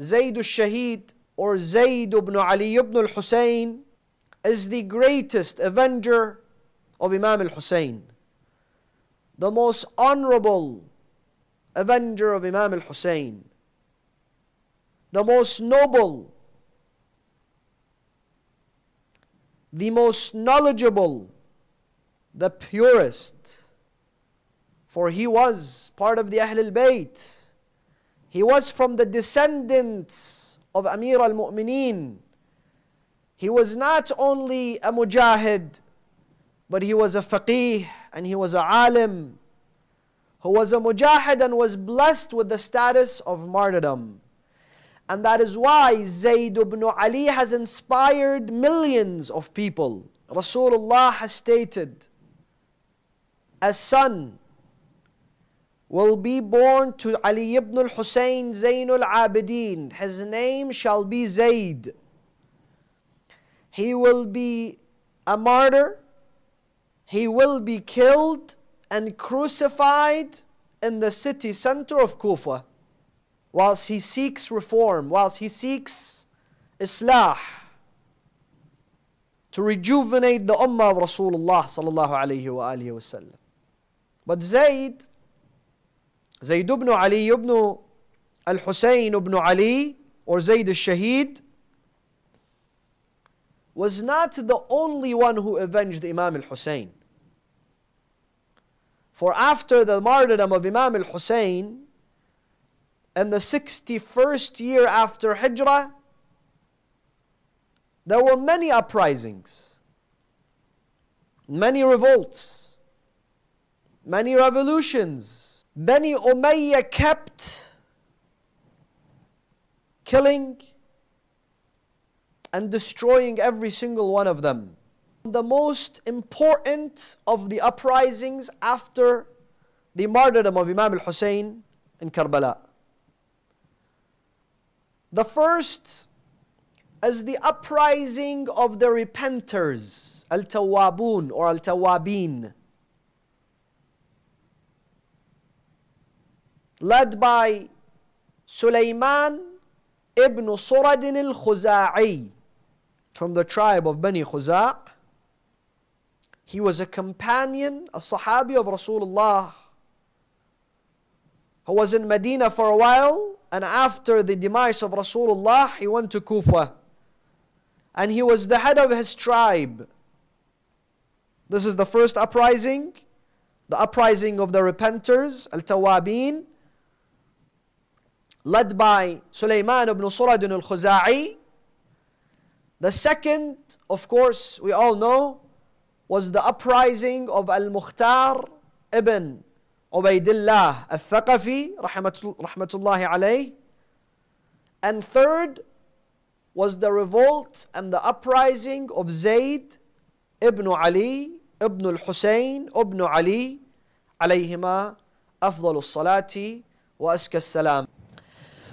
Zayd al-Shahid or Zayd ibn Ali ibn al-Hussein is the greatest avenger of Imam al-Hussein. The most honorable avenger of Imam al-Hussein. The most noble. The most knowledgeable. The purest. For he was part of the Ahl al-Bayt. He was from the descendants of Amir al Mu'mineen. He was not only a mujahid, but he was a faqih and he was a alim who was a mujahid and was blessed with the status of martyrdom. And that is why Zayd ibn Ali has inspired millions of people. Rasulullah has stated, a son will be born to Ali ibn al-Hussein Zain al-Abidin. His name shall be Zayd. He will be a martyr. He will be killed and crucified in the city center of Kufa whilst he seeks reform, whilst he seeks islah to rejuvenate the ummah of Rasulullah sallallahu alayhi wa. But Zayd Zayd ibn Ali ibn al-Husayn ibn Ali or Zayd al-Shaheed was not the only one who avenged Imam al-Husayn. For after the martyrdom of Imam al-Husayn and the 61st year after Hijrah, there were many uprisings, many revolts, many revolutions, Bani Umayyah kept killing and destroying every single one of them. The most important of the uprisings after the martyrdom of Imam al Hussein in Karbala. The first is the uprising of the repenters, Al Tawabun or Al led by Sulaiman ibn Suradin al-Khuza'i from the tribe of Bani Khuza' He was a companion, a Sahabi of Rasulullah who was in Medina for a while and after the demise of Rasulullah he went to Kufa and he was the head of his tribe. This is the first uprising, the uprising of the repenters, al-Tawabin led by Sulaiman ibn Suradun al-Khuza'i. The second, of course, we all know, was the uprising of Al-Mukhtar ibn Ubaidillah al-Thaqafi, rahmatullahi alayh. And third was the revolt and the uprising of Zayd ibn Ali, ibn al-Husayn, ibn Ali, alayhima afdalus salati wa aska salam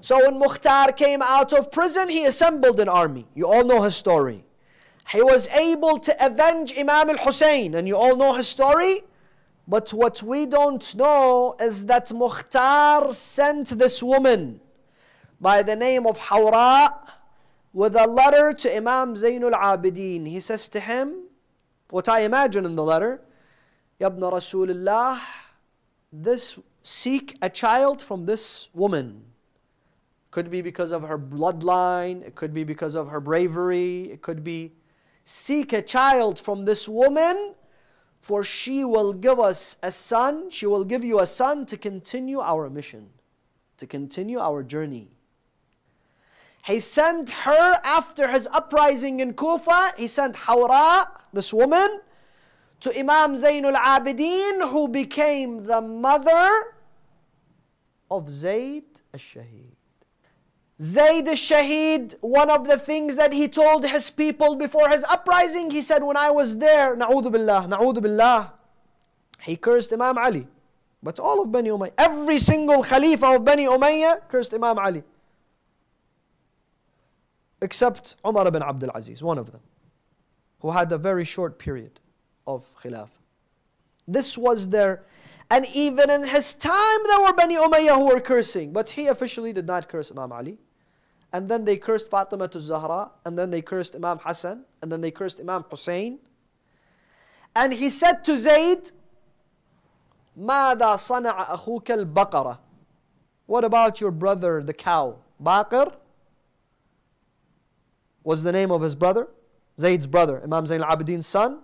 so when Mukhtar came out of prison, he assembled an army. You all know his story. He was able to avenge Imam al Hussein, and you all know his story. But what we don't know is that Mukhtar sent this woman by the name of Hawra with a letter to Imam Zainul Abidin. He says to him, what I imagine in the letter, Yabna Rasulullah, this seek a child from this woman. Could be because of her bloodline, it could be because of her bravery, it could be seek a child from this woman, for she will give us a son, she will give you a son to continue our mission, to continue our journey. He sent her after his uprising in Kufa, he sent Hawra, this woman, to Imam Zainul Abidin, who became the mother of Zayd al-Shahid. Zayd al-Shahid, one of the things that he told his people before his uprising, he said, when I was there, na'udhu billah, na'udhu billah, he cursed Imam Ali. But all of Bani Umayyah, every single Khalifa of Bani Umayyah cursed Imam Ali. Except Umar ibn Abdul Aziz, one of them, who had a very short period of Khilafah. This was their, and even in his time there were Bani Umayyah who were cursing, but he officially did not curse Imam Ali and then they cursed Fatima to Zahra, and then they cursed Imam Hassan, and then they cursed Imam Hussein. And he said to Zayd, ماذا صنع أخوك البقرة? What about your brother, the cow? Baqir was the name of his brother, Zayd's brother, Imam Zayn al-Abidin's son.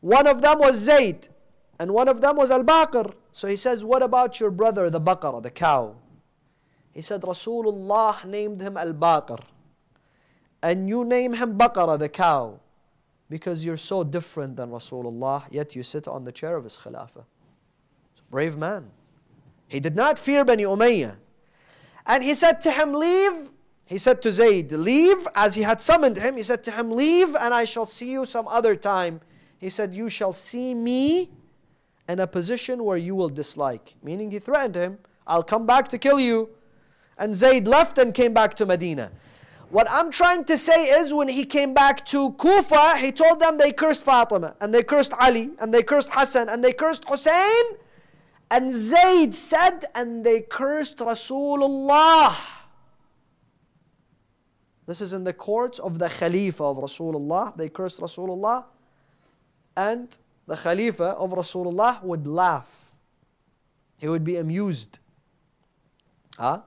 One of them was Zayd, and one of them was Al-Baqir. So he says, what about your brother, the Baqarah, the cow? He said, Rasulullah named him Al-Baqir. And you name him Baqarah, the cow. Because you're so different than Rasulullah, yet you sit on the chair of his Khilafah. Brave man. He did not fear Bani Umayyah. And he said to him, Leave. He said to Zayd, Leave. As he had summoned him, he said to him, Leave and I shall see you some other time. He said, You shall see me in a position where you will dislike. Meaning he threatened him, I'll come back to kill you. And Zayd left and came back to Medina. What I'm trying to say is when he came back to Kufa, he told them they cursed Fatima, and they cursed Ali, and they cursed Hassan, and they cursed Hussein. And Zayd said, and they cursed Rasulullah. This is in the courts of the Khalifa of Rasulullah. They cursed Rasulullah. And the Khalifa of Rasulullah would laugh. He would be amused. Huh?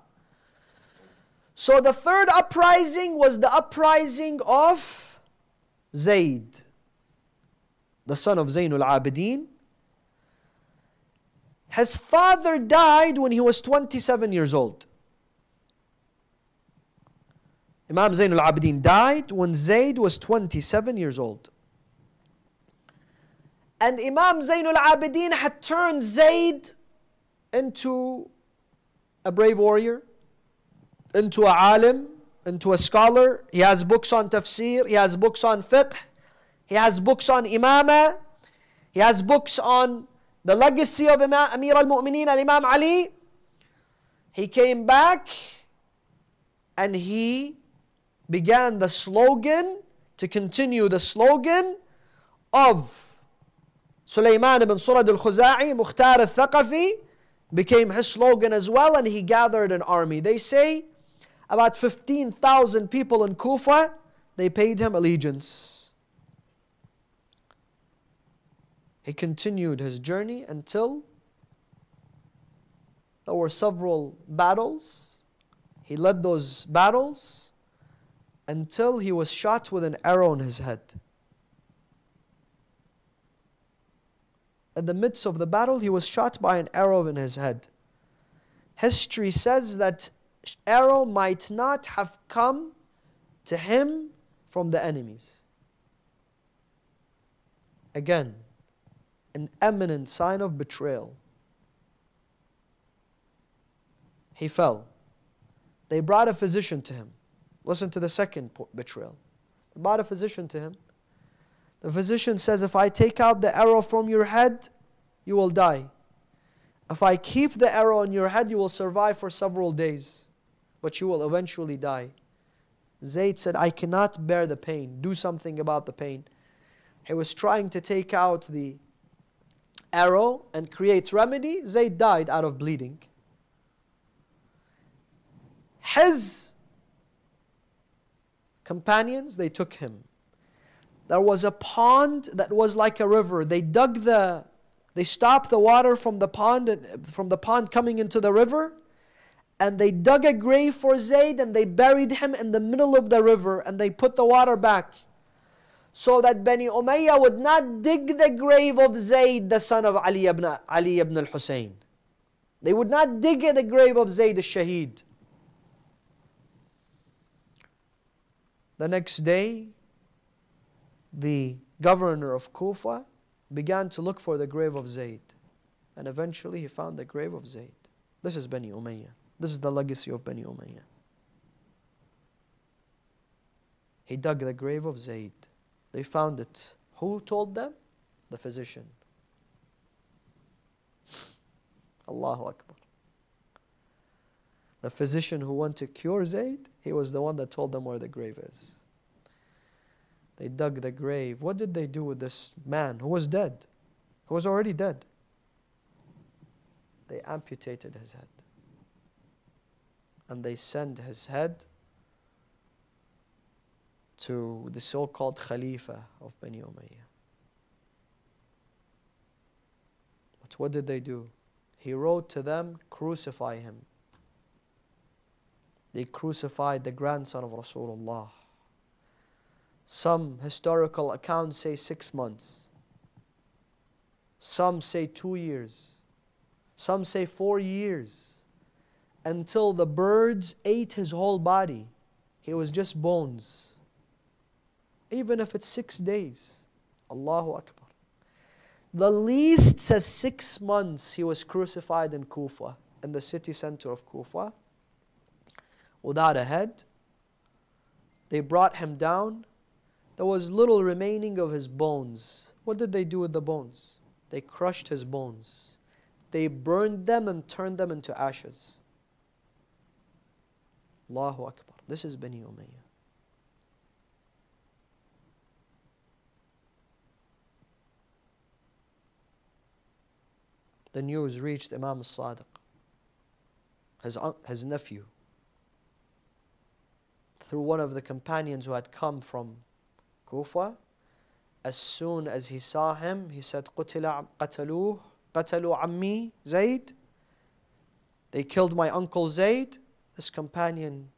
So the third uprising was the uprising of Zayd, the son of Zainul Abidin. His father died when he was 27 years old. Imam Zainul Abidin died when Zayd was 27 years old. And Imam Zainul Abidin had turned Zayd into a brave warrior, into a alim, into a scholar. He has books on tafsir, he has books on fiqh, he has books on imama, he has books on the legacy of Imam, Amir al-Mu'mineen al-Imam Ali. He came back and he began the slogan to continue the slogan of Sulaiman ibn Surad al-Khuza'i, Mukhtar al-Thaqafi, became his slogan as well and he gathered an army. They say about 15,000 people in Kufa, they paid him allegiance. He continued his journey until there were several battles. He led those battles until he was shot with an arrow in his head. in the midst of the battle, he was shot by an arrow in his head. History says that arrow might not have come to him from the enemies. Again, an eminent sign of betrayal. He fell. They brought a physician to him. Listen to the second betrayal. They brought a physician to him. The physician says, If I take out the arrow from your head, you will die. If I keep the arrow in your head, you will survive for several days, but you will eventually die. Zayd said, I cannot bear the pain. Do something about the pain. He was trying to take out the arrow and create remedy. Zayd died out of bleeding. His companions, they took him there was a pond that was like a river. They dug the, they stopped the water from the pond, from the pond coming into the river, and they dug a grave for Zayd and they buried him in the middle of the river and they put the water back. So that Bani Umayyah would not dig the grave of Zayd, the son of Ali ibn, Ali ibn al-Hussein. They would not dig the grave of Zayd al-Shaheed. The next day, the governor of Kufa began to look for the grave of Zayd. And eventually he found the grave of Zayd. This is Bani Umayyah. This is the legacy of Bani Umayyah. He dug the grave of Zayd. They found it. Who told them? The physician. Allahu Akbar. The physician who went to cure Zayd, he was the one that told them where the grave is. They dug the grave. What did they do with this man who was dead? Who was already dead? They amputated his head. And they send his head to the so called Khalifa of Bani Umayyah. But what did they do? He wrote to them, Crucify him. They crucified the grandson of Rasulullah. Some historical accounts say six months. Some say two years. Some say four years. Until the birds ate his whole body. He was just bones. Even if it's six days. Allahu Akbar. The least says six months he was crucified in Kufa, in the city center of Kufa, without a head. They brought him down. There was little remaining of his bones. What did they do with the bones? They crushed his bones. They burned them and turned them into ashes. Allahu Akbar. This is Bani Umayyah. the news reached Imam al-Sadiq, his, his nephew, through one of the companions who had come from Kufa. As soon as he saw him, he said, قتل قتلوه قتلوا عمي Zayd. They killed my uncle Zayd. His companion,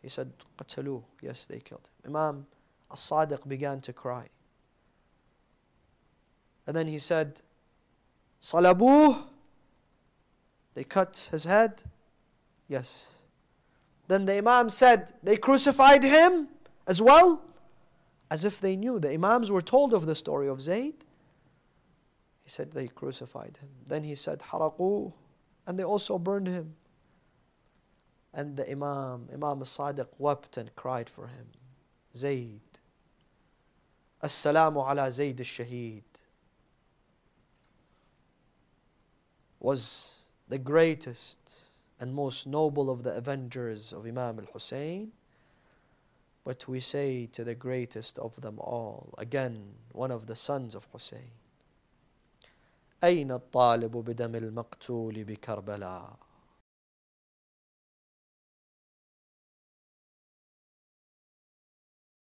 he said, Qatalu. Yes, they killed him. Imam As-Sadiq began to cry. And then he said, "Salabu." They cut his head. Yes. Then the Imam said, They crucified him as well. As if they knew. The Imams were told of the story of Zayd. He said, They crucified him. Then he said, "Haraku," And they also burned him. And the Imam, Imam Sadiq, wept and cried for him. Zayd. Assalamu ala Zayd al-Shaheed. was the greatest and most noble of the avengers of Imam al Hussein. But we say to the greatest of them all, again, one of the sons of Hussein, أين الطالب بدم المقتول بكربلاء